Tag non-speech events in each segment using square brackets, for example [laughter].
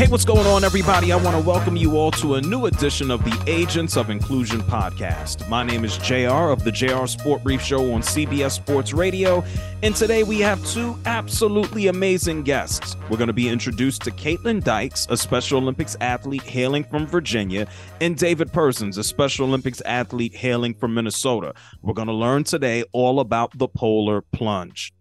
Hey, what's going on, everybody? I want to welcome you all to a new edition of the Agents of Inclusion podcast. My name is JR of the JR Sport Brief Show on CBS Sports Radio, and today we have two absolutely amazing guests. We're going to be introduced to Caitlin Dykes, a Special Olympics athlete hailing from Virginia, and David Persons, a Special Olympics athlete hailing from Minnesota. We're going to learn today all about the polar plunge.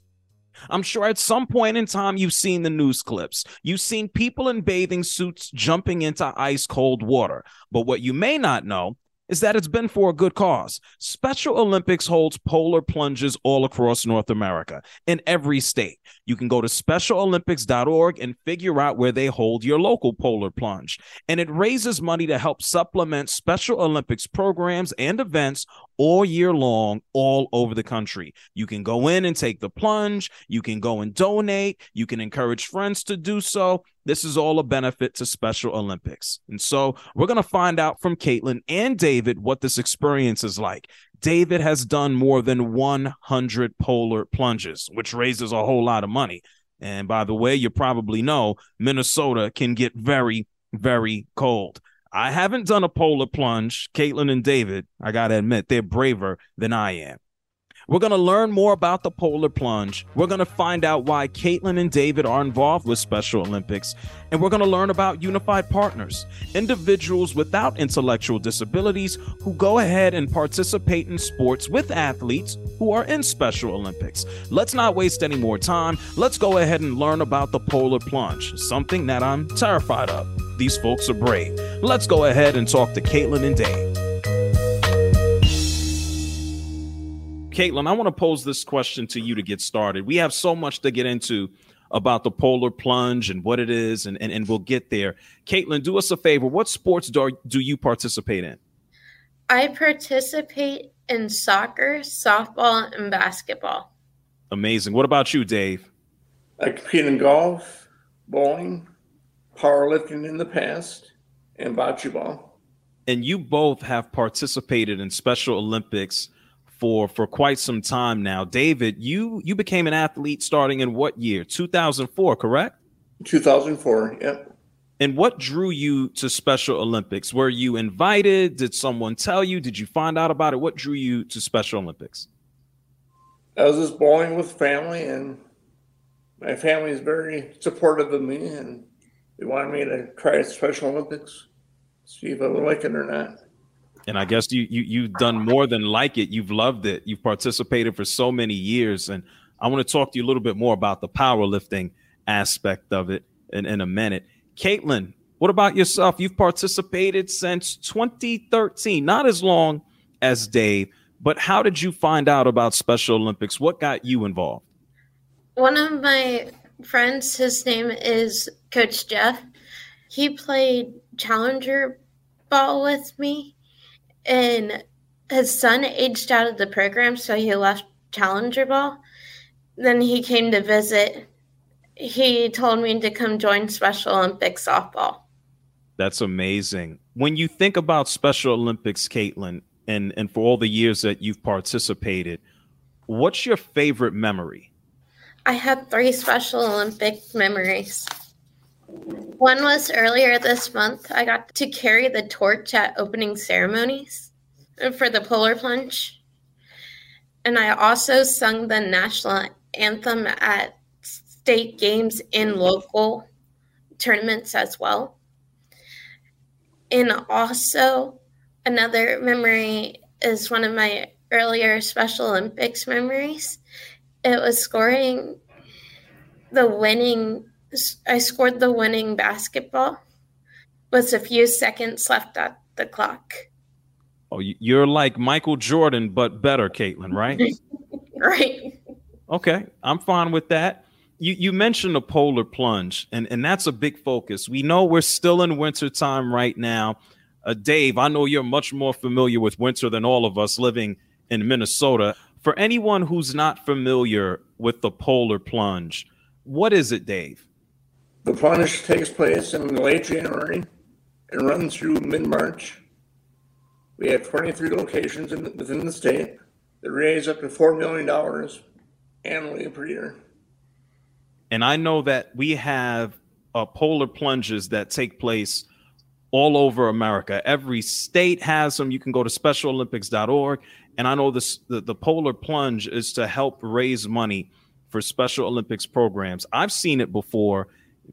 I'm sure at some point in time you've seen the news clips. You've seen people in bathing suits jumping into ice cold water. But what you may not know is that it's been for a good cause. Special Olympics holds polar plunges all across North America in every state. You can go to specialolympics.org and figure out where they hold your local polar plunge. And it raises money to help supplement Special Olympics programs and events all year long, all over the country. You can go in and take the plunge. You can go and donate. You can encourage friends to do so. This is all a benefit to Special Olympics. And so we're going to find out from Caitlin and David what this experience is like. David has done more than 100 polar plunges, which raises a whole lot of money. And by the way, you probably know Minnesota can get very, very cold. I haven't done a polar plunge. Caitlin and David, I got to admit, they're braver than I am. We're going to learn more about the polar plunge. We're going to find out why Caitlin and David are involved with Special Olympics. And we're going to learn about unified partners, individuals without intellectual disabilities who go ahead and participate in sports with athletes who are in Special Olympics. Let's not waste any more time. Let's go ahead and learn about the polar plunge, something that I'm terrified of. These folks are brave. Let's go ahead and talk to Caitlin and Dave. Caitlin, I want to pose this question to you to get started. We have so much to get into about the polar plunge and what it is, and, and, and we'll get there. Caitlin, do us a favor. What sports do, do you participate in? I participate in soccer, softball, and basketball. Amazing. What about you, Dave? I compete in golf, bowling, powerlifting in the past, and bocce ball. And you both have participated in Special Olympics for for quite some time now. David, you you became an athlete starting in what year? 2004, correct? 2004. Yep. And what drew you to Special Olympics? Were you invited? Did someone tell you? Did you find out about it? What drew you to Special Olympics? I was just bowling with family, and my family is very supportive of me, and they wanted me to try Special Olympics, see if I would like it or not and I guess you you you've done more than like it. You've loved it. You've participated for so many years, and I want to talk to you a little bit more about the powerlifting aspect of it in, in a minute. Caitlin, what about yourself? You've participated since 2013, not as long as Dave, but how did you find out about Special Olympics? What got you involved? One of my friends, his name is Coach Jeff. He played challenger ball with me and his son aged out of the program, so he left Challenger Ball. Then he came to visit. He told me to come join Special Olympics softball. That's amazing. When you think about Special Olympics, Caitlin, and, and for all the years that you've participated, what's your favorite memory? I have three Special Olympic memories. One was earlier this month. I got to carry the torch at opening ceremonies for the polar plunge. And I also sung the national anthem at state games in local tournaments as well. And also, another memory is one of my earlier Special Olympics memories. It was scoring the winning, I scored the winning basketball with a few seconds left at the clock. Oh, you're like Michael Jordan, but better, Caitlin, right? [laughs] right. Okay, I'm fine with that. You you mentioned the polar plunge, and, and that's a big focus. We know we're still in winter time right now. Uh, Dave, I know you're much more familiar with winter than all of us living in Minnesota. For anyone who's not familiar with the polar plunge, what is it, Dave? The plunge takes place in late January and runs through mid March. We have 23 locations in, within the state that raise up to $4 million annually per year. And I know that we have uh, polar plunges that take place all over America. Every state has them. You can go to specialolympics.org. And I know this the, the polar plunge is to help raise money for Special Olympics programs. I've seen it before.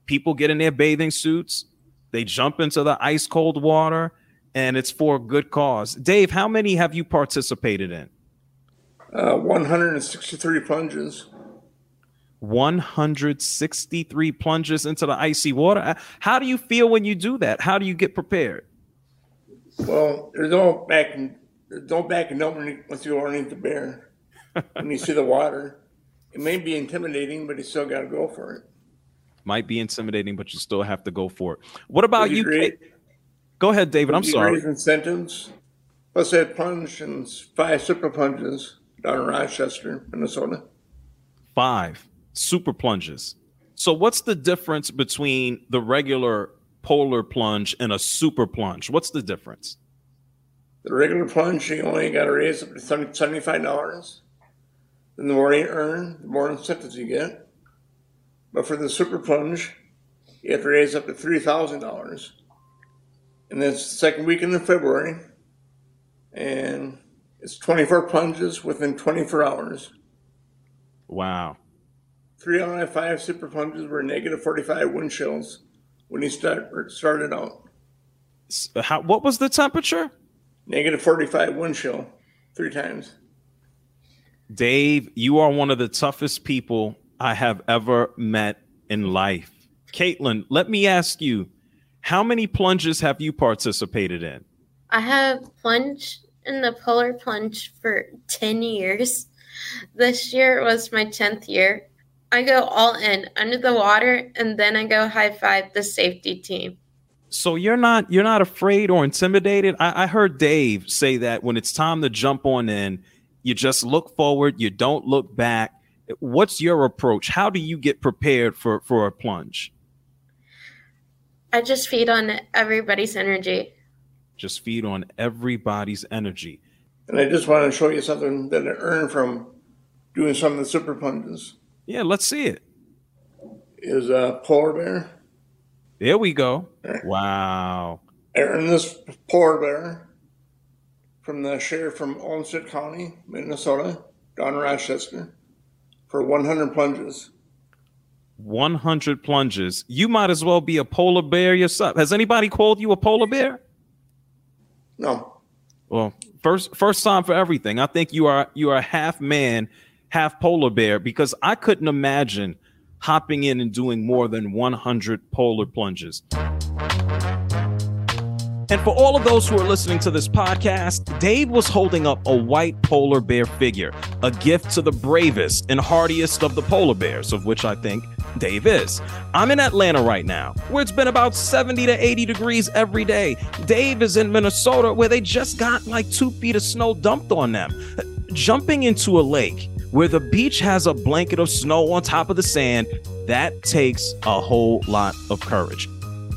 People get in their bathing suits, they jump into the ice cold water, and it's for a good cause. Dave, how many have you participated in? Uh, 163 plunges. 163 plunges into the icy water. Uh, how do you feel when you do that? How do you get prepared? Well, there's all back no back and up once you are underneath the bear. when you see the water, it may be intimidating, but you still got to go for it. Might be intimidating, but you still have to go for it. What about you? Go ahead, David. I'm sorry. Incentives. Plus, I had plunge and five super plunges down in Rochester, Minnesota. Five super plunges. So, what's the difference between the regular polar plunge and a super plunge? What's the difference? The regular plunge, you only got to raise up to $75. Then the more you earn, the more incentives you get. But for the super plunge, you have to raise up to $3,000. And then it's the second weekend in February. And it's 24 plunges within 24 hours. Wow. Three out of five super plunges were negative 45 wind chills when he start, started out. How, what was the temperature? Negative 45 wind chill three times. Dave, you are one of the toughest people I have ever met in life. Caitlin, let me ask you, how many plunges have you participated in? I have plunged in the polar plunge for 10 years. This year was my 10th year. I go all in under the water and then I go high five the safety team. So you're not you're not afraid or intimidated. I, I heard Dave say that when it's time to jump on in, you just look forward, you don't look back. What's your approach? How do you get prepared for for a plunge? I just feed on everybody's energy. Just feed on everybody's energy. And I just want to show you something that I earned from doing some of the super plunges. Yeah, let's see it. Is a polar bear. There we go. Wow. Earned this polar bear from the sheriff from Olmsted County, Minnesota, Don Rochester, for 100 plunges. 100 plunges. You might as well be a polar bear yourself. Has anybody called you a polar bear? No. Well, first first time for everything. I think you are you are half man, half polar bear because I couldn't imagine hopping in and doing more than 100 polar plunges. And for all of those who are listening to this podcast, Dave was holding up a white polar bear figure, a gift to the bravest and hardiest of the polar bears, of which I think Dave is. I'm in Atlanta right now, where it's been about 70 to 80 degrees every day. Dave is in Minnesota, where they just got like two feet of snow dumped on them. Jumping into a lake where the beach has a blanket of snow on top of the sand, that takes a whole lot of courage.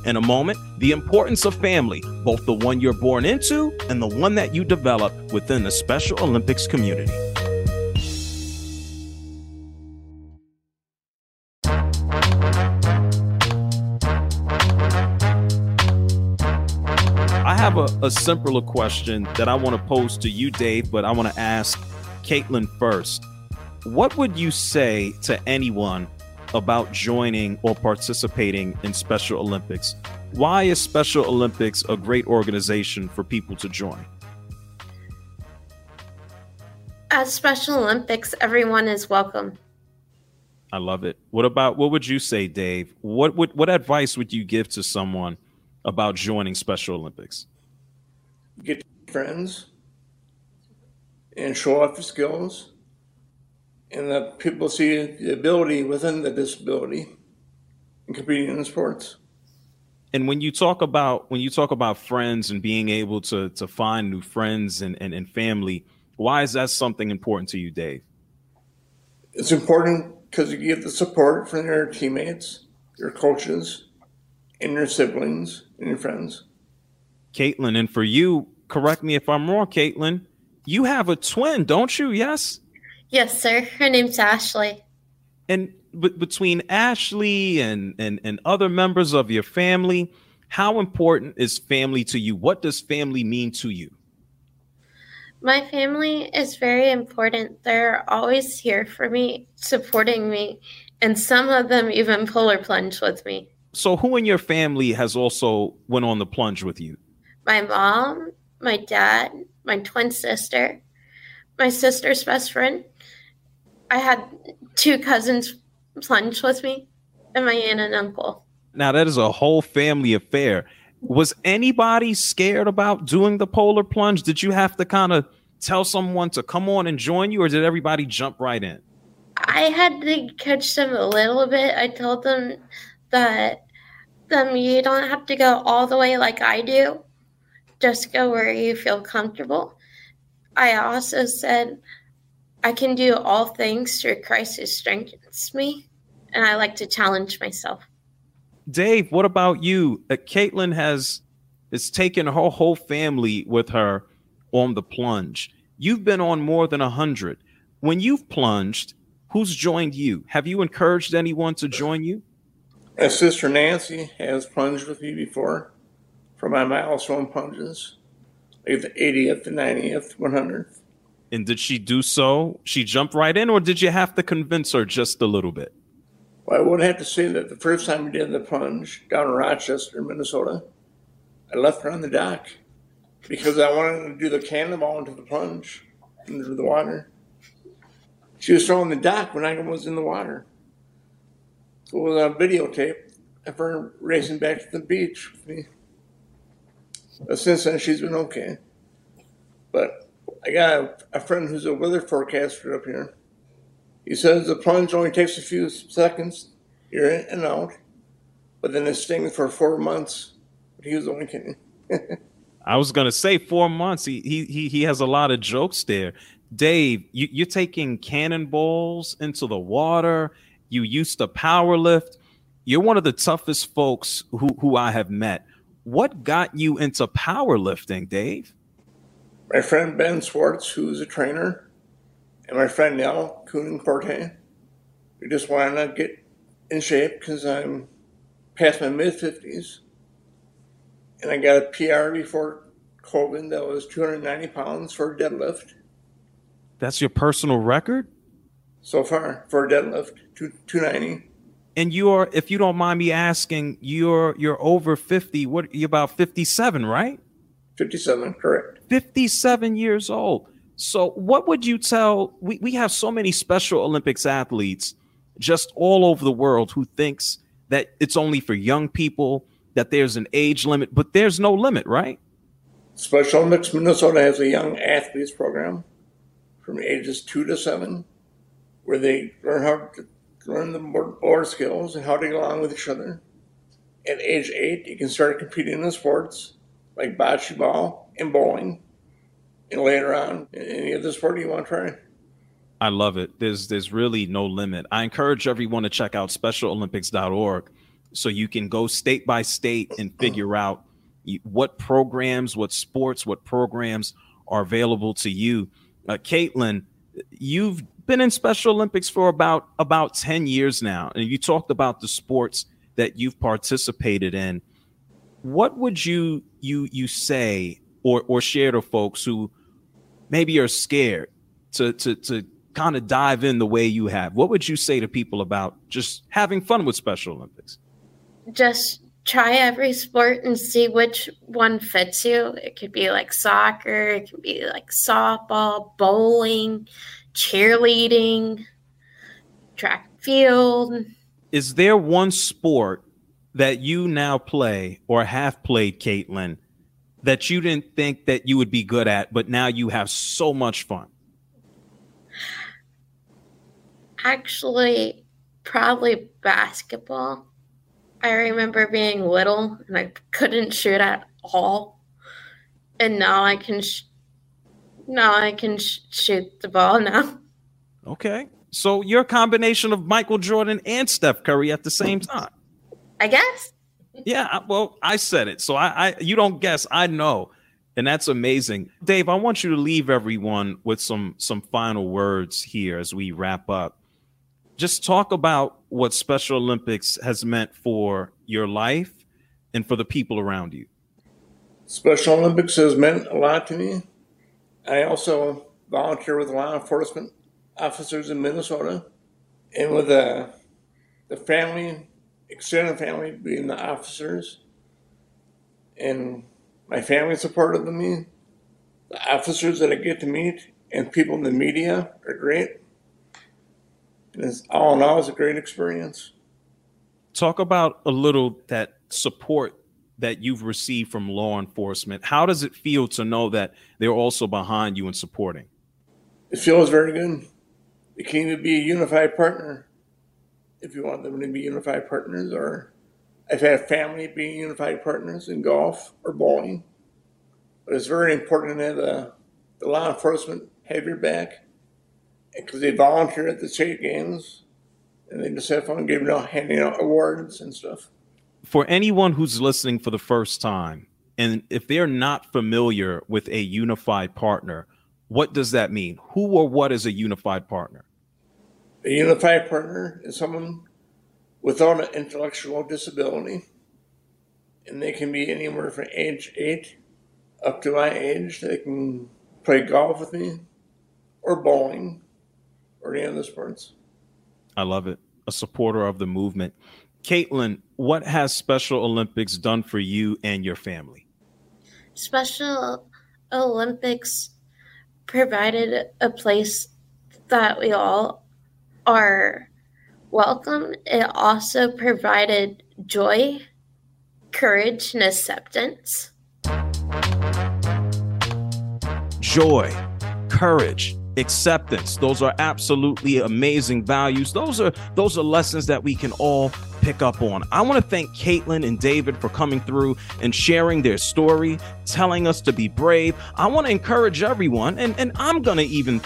In a moment, the importance of family, both the one you're born into and the one that you develop within the Special Olympics community. have a, a, simpler question that I want to pose to you, Dave, but I want to ask Caitlin first. What would you say to anyone about joining or participating in Special Olympics? Why is Special Olympics a great organization for people to join? At Special Olympics, everyone is welcome. I love it. What about what would you say, Dave? What would what advice would you give to someone about joining Special Olympics? Get friends and show off your skills, and that people see the ability within the disability in competing in sports. And when you talk about when you talk about friends and being able to to find new friends and, and, and family, why is that something important to you, Dave? It's important because you get the support from your teammates, your coaches, and your siblings and your friends. Caitlin, and for you, correct me if I'm wrong, Caitlin, you have a twin, don't you? Yes? Yes, sir. Her name's Ashley. And b- between Ashley and, and, and other members of your family, how important is family to you? What does family mean to you? My family is very important. They're always here for me, supporting me, and some of them even polar plunge with me. So who in your family has also went on the plunge with you? My mom, my dad, my twin sister, my sister's best friend. I had two cousins plunge with me, and my aunt and uncle. Now that is a whole family affair was anybody scared about doing the polar plunge? Did you have to kind of tell someone to come on and join you, or did everybody jump right in? I had to catch them a little bit. I told them that them you don't have to go all the way like I do. Just go where you feel comfortable. I also said I can do all things through Christ who strengthens me, and I like to challenge myself. Dave, what about you? Uh, Caitlin has is taken her whole family with her on the plunge. You've been on more than a hundred. When you've plunged, who's joined you? Have you encouraged anyone to join you? My sister Nancy has plunged with me before for my milestone plunges, like the 80th, the 90th, 100th. And did she do so? She jumped right in, or did you have to convince her just a little bit? Well, I would have to say that the first time we did the plunge down in Rochester, Minnesota, I left her on the dock because I wanted to do the cannonball into the plunge into the water. She was still on the dock when I was in the water. So it was on videotape of her racing back to the beach with me. But since then, she's been okay. But I got a, a friend who's a weather forecaster up here he says the plunge only takes a few seconds, you're in and out, but then it stings for four months. But He was only kidding. [laughs] I was gonna say four months. He he he has a lot of jokes there. Dave, you, you're taking cannonballs into the water. You used to power lift. You're one of the toughest folks who, who I have met. What got you into powerlifting, Dave? My friend Ben Swartz, who's a trainer, and my friend Nell Kuhn Forte. We just wanted to get in shape because I'm past my mid 50s. And I got a PR before COVID that was 290 pounds for a deadlift. That's your personal record? So far for a deadlift, two, 290. And you're, if you don't mind me asking, you're you're over 50. What you're about 57, right? 57, correct. 57 years old. So, what would you tell? We, we have so many Special Olympics athletes just all over the world who thinks that it's only for young people, that there's an age limit, but there's no limit, right? Special Olympics Minnesota has a young athletes program from ages two to seven, where they learn how to learn the board skills and how to get along with each other. At age eight, you can start competing in sports like bocce ball and bowling and later on any other sport you want to try. I love it. There's there's really no limit. I encourage everyone to check out specialolympics.org so you can go state by state and figure out what programs, what sports, what programs are available to you. Uh, Caitlin, you've been in Special Olympics for about about 10 years now, and you talked about the sports that you've participated in. what would you you you say or or share to folks who maybe are scared to to to kind of dive in the way you have? What would you say to people about just having fun with Special Olympics? Just try every sport and see which one fits you. It could be like soccer, it could be like softball, bowling, cheerleading, track field. Is there one sport that you now play or have played, Caitlin, that you didn't think that you would be good at, but now you have so much fun? Actually, probably basketball. I remember being little and I couldn't shoot at all, and now I can. Sh- now I can sh- shoot the ball now. Okay, so you're a combination of Michael Jordan and Steph Curry at the same time. I guess. Yeah, well, I said it, so I, I you don't guess. I know, and that's amazing, Dave. I want you to leave everyone with some some final words here as we wrap up just talk about what Special Olympics has meant for your life and for the people around you. Special Olympics has meant a lot to me. I also volunteer with law enforcement officers in Minnesota and with the, the family, extended family being the officers. And my family supported me. The officers that I get to meet and people in the media are great. It's, all in all, it's a great experience. Talk about a little that support that you've received from law enforcement. How does it feel to know that they're also behind you and supporting? It feels very good. It can either be a unified partner if you want them to be unified partners, or I've had family being unified partners in golf or bowling. But it's very important that the, the law enforcement have your back because they volunteer at the state games and they just have fun giving out, handing out awards and stuff. For anyone who's listening for the first time, and if they're not familiar with a unified partner, what does that mean? Who or what is a unified partner? A unified partner is someone without an intellectual disability, and they can be anywhere from age eight up to my age. They can play golf with me or bowling or any other sports. I love it. A supporter of the movement. Caitlin, what has Special Olympics done for you and your family? Special Olympics provided a place that we all are welcome. It also provided joy, courage, and acceptance. Joy, courage, acceptance those are absolutely amazing values those are those are lessons that we can all pick up on. I want to thank caitlin and david for coming through and sharing their story telling us to be brave. I want to encourage everyone and and i'm gonna even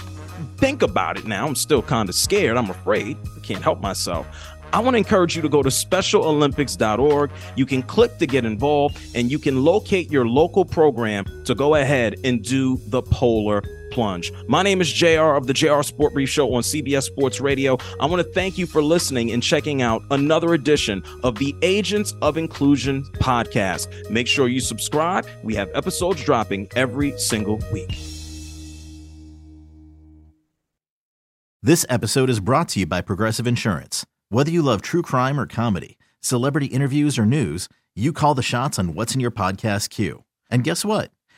think about it now. I'm still kind of scared i'm afraid i can't help myself. I want to encourage you to go to specialolympics.org. You can click to get involved and you can locate your local program to go ahead and do the polar plunge. My name is JR of the JR Sport Brief Show on CBS Sports Radio. I want to thank you for listening and checking out another edition of the Agents of Inclusion podcast. Make sure you subscribe. We have episodes dropping every single week. This episode is brought to you by Progressive Insurance. Whether you love true crime or comedy, celebrity interviews or news, you call the shots on what's in your podcast queue. And guess what?